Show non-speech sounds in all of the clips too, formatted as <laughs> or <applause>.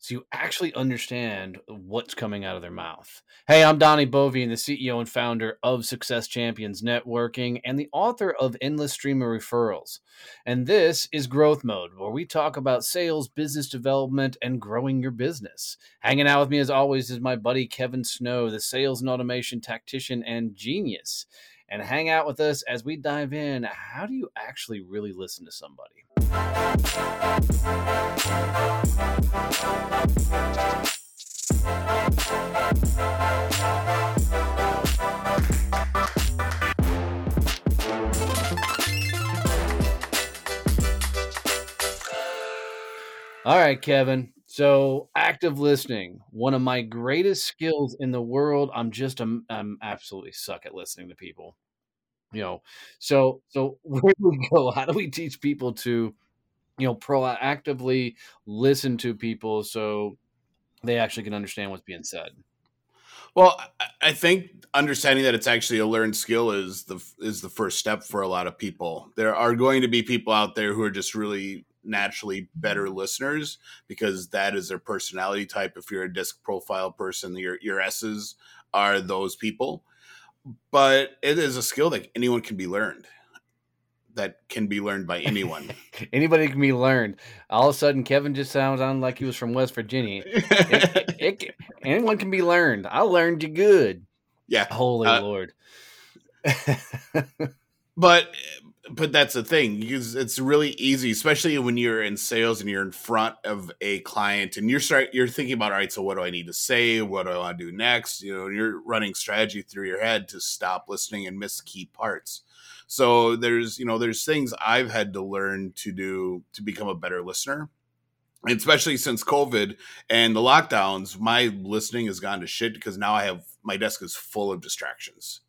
so you actually understand what's coming out of their mouth. Hey, I'm Donnie Boivin, the CEO and founder of Success Champions Networking and the author of Endless Stream of Referrals. And this is Growth Mode, where we talk about sales, business development, and growing your business. Hanging out with me, as always, is my buddy Kevin Snow, the sales and automation tactician and genius. And hang out with us as we dive in. How do you actually really listen to somebody? All right, Kevin. So, active listening, one of my greatest skills in the world. I'm just I'm, I'm absolutely suck at listening to people. You know, so so <laughs> where do we go? How do we teach people to, you know, proactively listen to people so they actually can understand what's being said? Well, I think understanding that it's actually a learned skill is the is the first step for a lot of people. There are going to be people out there who are just really naturally better listeners because that is their personality type. If you're a DISC profile person, your your S's are those people. But it is a skill that anyone can be learned. That can be learned by anyone. <laughs> Anybody can be learned. All of a sudden, Kevin just sounds on like he was from West Virginia. it, <laughs> it, it, anyone can be learned. I learned you good. Yeah. Holy uh, Lord. <laughs> but but that's the thing it's really easy especially when you're in sales and you're in front of a client and you're start you're thinking about all right so what do i need to say? What do i want to do next? You know you're running strategy through your head to stop listening and miss key parts. So there's you know there's things i've had to learn to do to become a better listener especially since covid and the lockdowns my listening has gone to shit because now i have my desk is full of distractions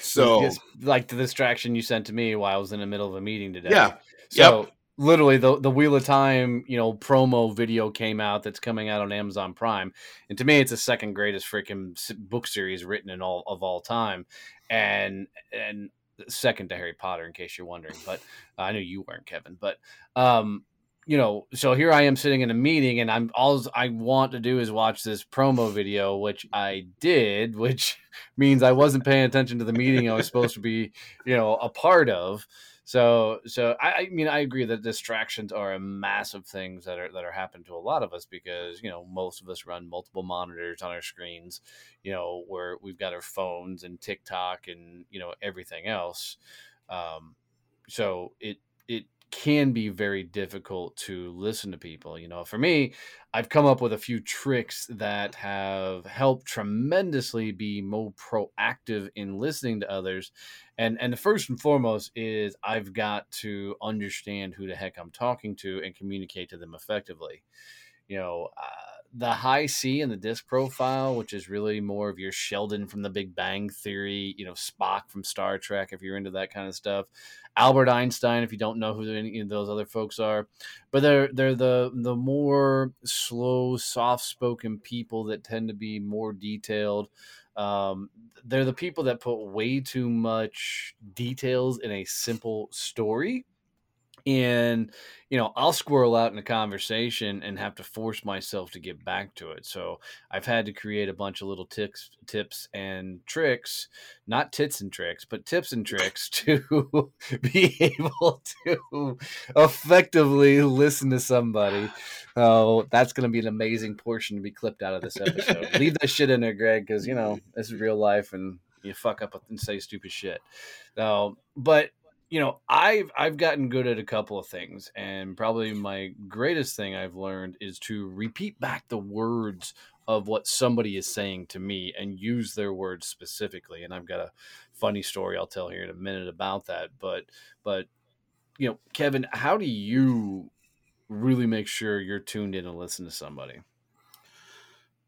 so, like the distraction you sent to me while I was in the middle of a meeting today. Yeah. So, yep. literally, the the Wheel of Time, you know, promo video came out that's coming out on Amazon Prime, and to me, it's the second greatest freaking book series written in all of all time, and and second to Harry Potter, in case you're wondering. But uh, I knew you weren't, Kevin. But um, you know, so here I am sitting in a meeting and I'm all I want to do is watch this promo video, which I did, which <laughs> means I wasn't paying attention to the meeting I was supposed to be, you know, a part of. So, so I, I mean, I agree that distractions are a massive things that are that are happening to a lot of us because you know most of us run multiple monitors on our screens, you know, where we've got our phones and TikTok and you know everything else. Um, so it it can be very difficult to listen to people. You know, for me, I've come up with a few tricks that have helped tremendously be more proactive in listening to others. And and the first and foremost is I've got to understand who the heck I'm talking to and communicate to them effectively. You know, uh, the high C and the DISC profile, which is really more of your Sheldon from the Big Bang Theory, you know, Spock from Star Trek, if you're into that kind of stuff. Albert Einstein, if you don't know who any of those other folks are, but they're they're the the more slow, soft spoken people that tend to be more detailed. Um, they're the people that put way too much details in a simple story and you know i'll squirrel out in a conversation and have to force myself to get back to it. So i've had to create a bunch of little tips tips and tricks not tits and tricks but tips and tricks <laughs> to <laughs> be able to effectively listen to somebody. Oh that's going to be an amazing portion to be clipped out of this episode. <laughs> Leave that shit in there greg because you know this is real life and you fuck up and say stupid shit. So but you know i've i've gotten good at a couple of things and probably my greatest thing i've learned is to repeat back the words of what somebody is saying to me and use their words specifically and i've got a funny story i'll tell here in a minute about that but but you know kevin how do you really make sure you're tuned in and listen to somebody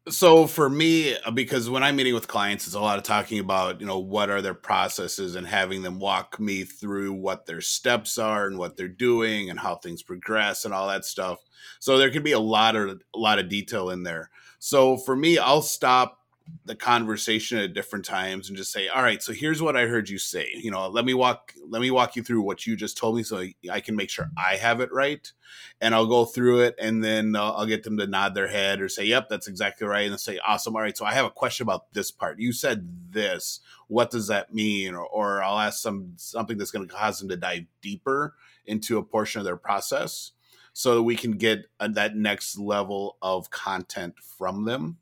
so for me uh, because when i'm meeting with clients it's a lot of talking about you know what are their processes and having them walk me through what their steps are and what they're doing and how things progress and all that stuff. So there can be a lot of a lot of detail in there. So for me i'll stop the conversation at different times and just say all right so here's what i heard you say. You know let me walk let me walk you through what you just told me so i can make sure i have it right and i'll go through it and then uh, i'll get them to nod their head or say yep that's exactly right and say awesome all right so i have a question about this part. You said this. What does that mean or, or i'll ask some something that's going to cause them to dive deeper into a portion of their process so that we can get a, that next level of content from them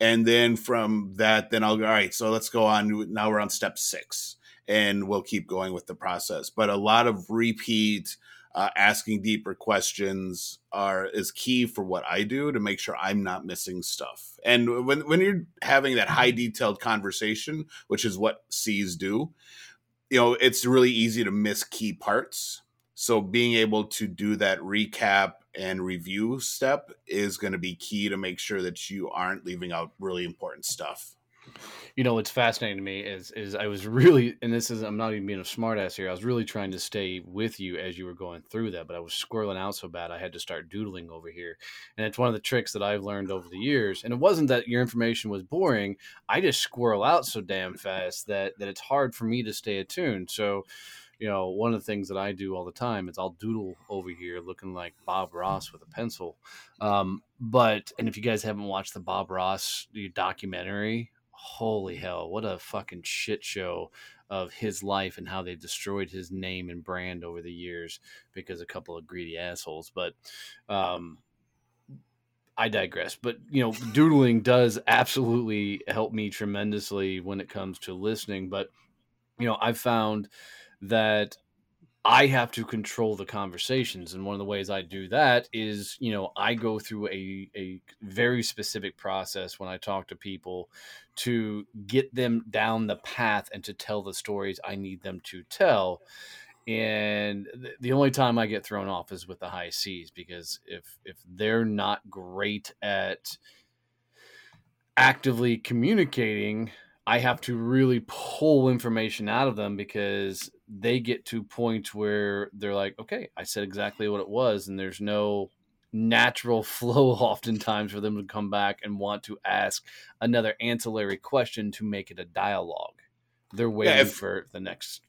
and then from that then i'll go all right so let's go on. Now we're on step six and we'll keep going with the process. But a lot of repeat uh, asking deeper questions are is key for what i do to make sure i'm not missing stuff. And when, when you're having that high detailed conversation which is what c's do you know it's really easy to miss key parts. So being able to do that recap and review step is going to be key to make sure that you aren't leaving out really important stuff. You know what's fascinating to me is is I was <laughs> really and this is I'm not even being a smartass here. I was really trying to stay with you as you were going through that, but I was squirreling out so bad I had to start doodling over here. And it's one of the tricks that I've learned over the years. And it wasn't that your information was boring. I just squirrel out so damn fast that that it's hard for me to stay attuned. So you know, one of the things that I do all the time is I'll doodle over here looking like Bob Ross with a pencil. Um, but, and if you guys haven't watched the Bob Ross documentary, holy hell, what a fucking shit show of his life and how they destroyed his name and brand over the years because a couple of greedy assholes. But, um, I digress. But you know, doodling does absolutely help me tremendously when it comes to listening. But you know, I've found that I have to control the conversations. And one of the ways I do that is, you know, I go through a, a very specific process when I talk to people to get them down the path and to tell the stories I need them to tell. And the only time I get thrown off is with the high C's because if if they're not great at actively communicating, I have to really pull information out of them because they get to points where they're like, okay, I said exactly what it was, and there's no natural <laughs> flow oftentimes for them to come back and want to ask another ancillary question to make it a dialogue. They're waiting yeah, if, for the next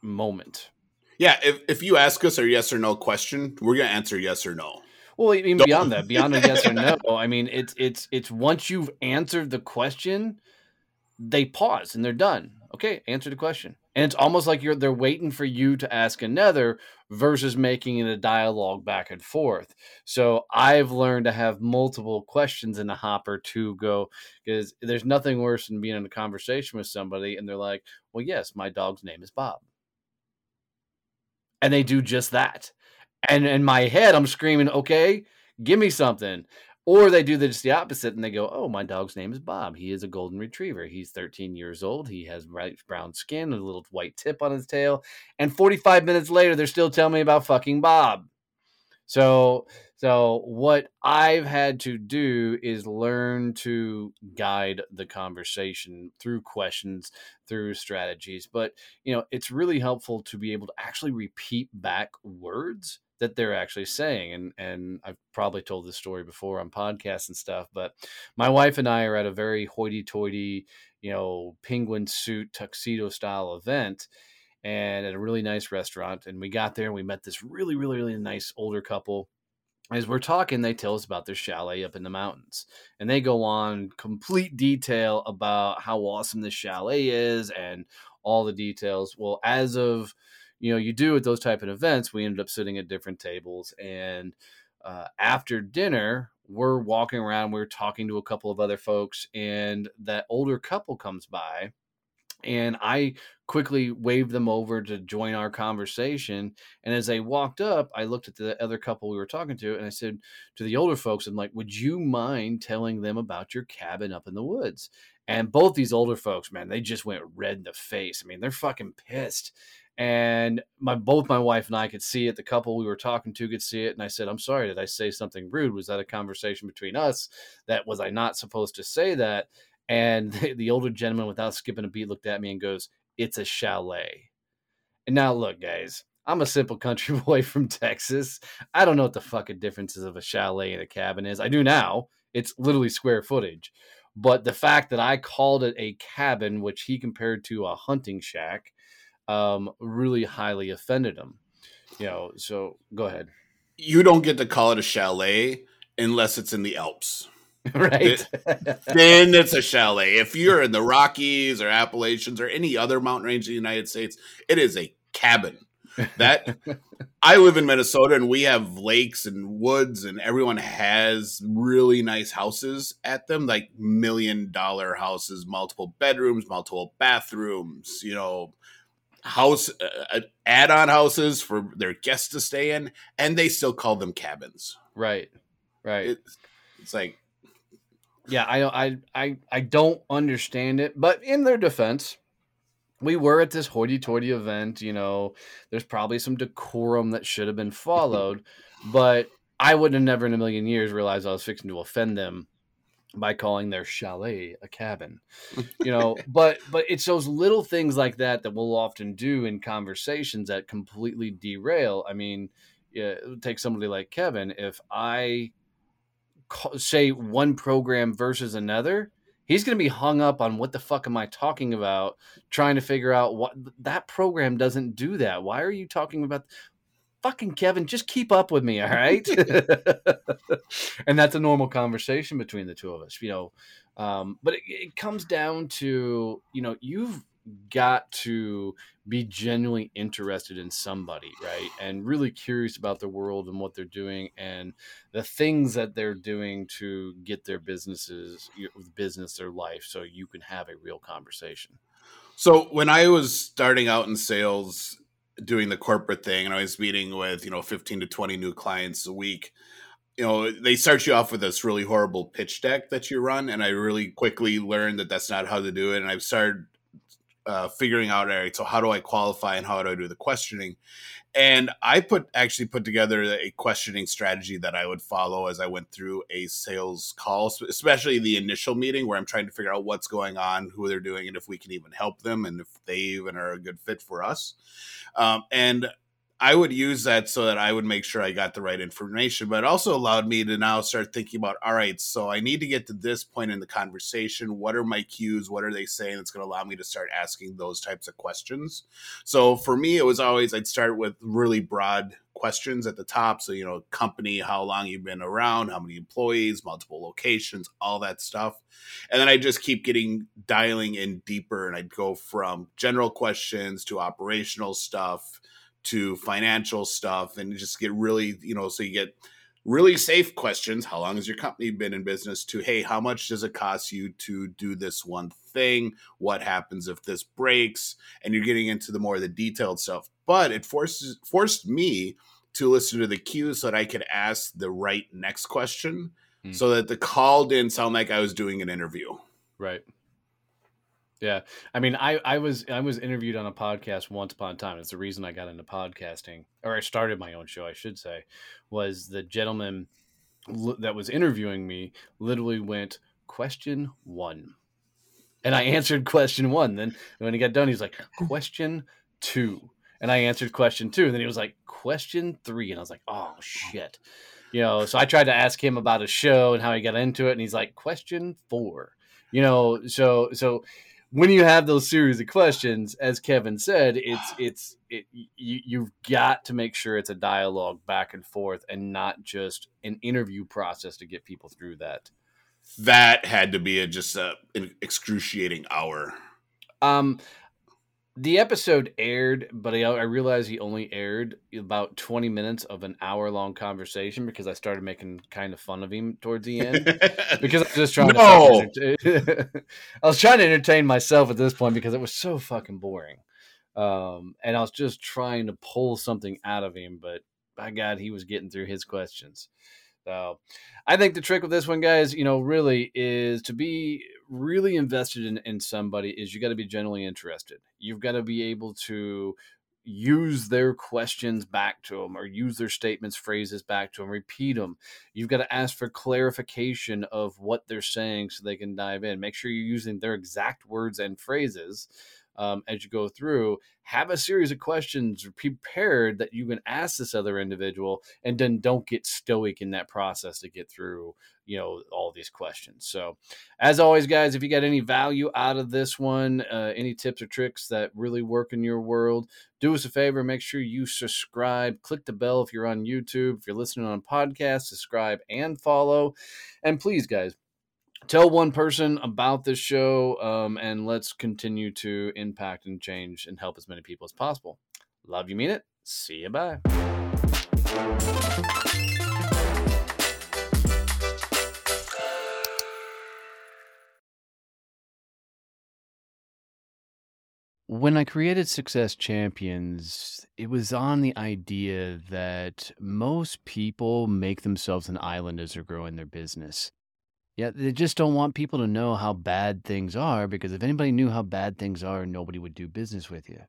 moment. Yeah, if, if you ask us a yes or no question, we're gonna answer yes or no. Well, even Don't. beyond that, beyond a yes or no, <laughs> I mean, it's it's it's once you've answered the question, they pause and they're done. Okay, answer the question. And it's almost like you're they're waiting for you to ask another versus making it a dialogue back and forth. So I've learned to have multiple questions in the hopper to go because there's nothing worse than being in a conversation with somebody and they're like, "Well, yes, my dog's name is Bob." And they do just that. And in my head, I'm screaming, "Okay, give me something." Or they do the, just the opposite and they go, Oh, my dog's name is Bob. He is a golden retriever. He's 13 years old. He has bright brown skin, a little white tip on his tail. And 45 minutes later, they're still telling me about fucking Bob. So, so what I've had to do is learn to guide the conversation through questions, through strategies. But, you know, it's really helpful to be able to actually repeat back words that they're actually saying. And and I've probably told this story before on podcasts and stuff, but my wife and I are at a very hoity-toity, you know, penguin suit tuxedo style event. and at a really nice restaurant. And we got there and we met this really, really, really nice older couple. As we're talking, they tell us about their chalet up in the mountains. And they go on complete detail about how awesome this chalet is and all the details. Well, as of you know, you do at those type of events, we ended up sitting at different tables. And uh, after dinner, we're walking around, we're talking to a couple of other folks, and that older couple comes by and I quickly waved them over to join our conversation. And as they walked up, I looked at the other couple we were talking to and I said to the older folks, I'm like, would you mind telling them about your cabin up in the woods? And both these older folks, man, they just went red in the face. I mean, they're fucking pissed. And my both my wife and I could see it. The couple we were talking to could see it. And I said, I'm sorry, did I say something rude? Was that a conversation between us? That was I not supposed to say that? And the, <laughs> the older gentleman, without skipping a beat, looked at me and goes, It's a chalet. And now, look, guys, I'm a simple country <laughs> boy from Texas. I don't know what the fucking differences of a chalet and a cabin is. I do now. It's literally square footage. But the fact that I called it a cabin, which he compared to a hunting shack, um, really highly offended him. You know, so go ahead. You don't get to call it a chalet unless it's in the Alps. <laughs> right? then it's a chalet. If you're in the Rockies or Appalachians or any other mountain range in the United States, it is a cabin. That <laughs> I live in Minnesota and we have lakes and woods and everyone has really nice houses at them, like million dollar houses, multiple bedrooms, multiple bathrooms, you know, house uh, uh add-on houses for their guests to stay in and they still call them cabins. Right. Right. It's, it's like yeah, I, I, I, I don't understand it. But in their defense, we were at this hoity-toity event. You know, there's probably some decorum that should have been followed, <laughs> but I would have never in a million years realized I was fixing to offend them by calling their chalet a cabin <laughs> you know but but it's those little things like that that we'll often do in conversations that completely derail i mean yeah, take somebody like kevin if i say one program versus another, he's going to be hung up on what the fuck am I talking about, trying to figure out what that program doesn't do that. Why are you talking about fucking Kevin? Just keep up with me, all right? <laughs> and that's a normal conversation between the two of us, you know. Um, but it, it comes down to you know you've got to be genuinely interested in somebody, right? And really curious about the world and what they're doing and the things that they're doing to get their businesses, business, their life, so you can have a real conversation. So when I was starting out in sales, doing the corporate thing, and I was meeting with you know fifteen to twenty new clients a week. You know, they start you off with this really horrible pitch deck that you run, and I really quickly learned that that's not how to do it. And I've started uh, figuring out all right so how do i qualify and how do i do the questioning? And i put actually put together a questioning strategy that i would follow as i went through a sales call especially the initial meeting where i'm trying to figure out what's going on who they're doing and if we can even help them and if they even are a good fit for us. Um, and I would use that so that I would make sure I got the right information, but it also allowed me to now start thinking about all right, so I need to get to this point in the conversation. What are my cues? What are they saying that's going to allow me to start asking those types of questions? So for me, it was always I'd start with really broad questions at the top. So, you know, company, how long you've been around, how many employees, multiple locations, all that stuff. And then I just keep getting dialing in deeper and I'd go from general questions to operational stuff to financial stuff and just get really, you know, so you get really safe questions. How long has your company been in business? To, hey, how much does it cost you to do this one thing? What happens if this breaks? And you're getting into the more the detailed stuff. But it forces forced me to listen to the cues so that I could ask the right next question hmm. so that the call didn't sound like I was doing an interview. Right. Yeah, I mean, I I was I was interviewed on a podcast once upon a time. It's the reason I got into podcasting, or I started my own show, I should say. Was the gentleman that was interviewing me literally went question one, and I answered question one. Then when he got done, he's like question two, and I answered question two. And then he was like question three, and I was like, oh shit, you know. So I tried to ask him about a show and how he got into it, and he's like question four, you know. So so when you have those series of questions, as Kevin said, it's <sighs> it's it, you, you've got to make sure it's a dialogue back and forth and not just an interview process to get people through that. That had to be a, just a, an excruciating hour. Um, the episode aired, but I, I realized he only aired about 20 minutes of an hour long conversation because I started making kind of fun of him towards the end. <laughs> because I was just trying No. to. <laughs> I was trying to entertain myself at this point because it was so fucking boring. Um, and I was just trying to pull something out of him, but by God, he was getting through his questions. So I think the trick with this one, guys, you know, really is to be really invested in, in somebody is you got to be genuinely interested. You've got to be able to use their questions back to them or use their statements, phrases back to them, repeat them. You've got to ask for clarification of what they're saying so they can dive in. Make sure you're using their exact words and phrases um, as you go through. Have a series of questions prepared that you can ask this other individual, and then don't get stoic in that process to get through, you know, all these questions. So, as always, guys, if you got any value out of this one, uh, any tips or tricks that really work in your world, do us a favor. Make sure you subscribe. Click the bell if you're on YouTube. If you're listening on podcast, subscribe and follow. And please, guys, tell one person about this show um, and let's continue to impact and change and help as many people as possible. Love you mean it. See you bye. When I created Success Champions, it was on the idea that most people make themselves an island as they're growing their business. Yeah, they just don't want people to know how bad things are because if anybody knew how bad things are, nobody would do business with you.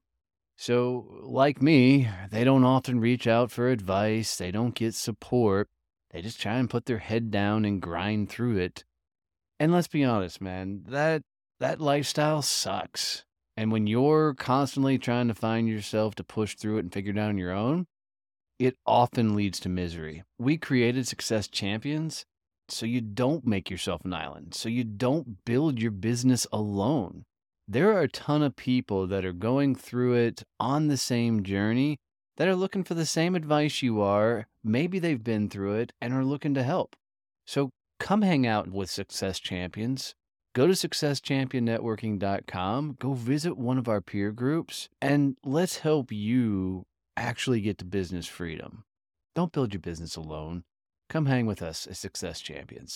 So, like me, they don't often reach out for advice, they don't get support. They just try and put their head down and grind through it. And let's be honest, man, that that lifestyle sucks. And when you're constantly trying to find yourself to push through it and figure it out on your own, it often leads to misery. We created Success Champions so you don't make yourself an island, so you don't build your business alone. There are a ton of people that are going through it on the same journey that are looking for the same advice you are. Maybe they've been through it and are looking to help. So come hang out with Success Champions. Go to successchampionnetworking.com, go visit one of our peer groups, and let's help you actually get to business freedom. Don't build your business alone. Come hang with us as Success Champions.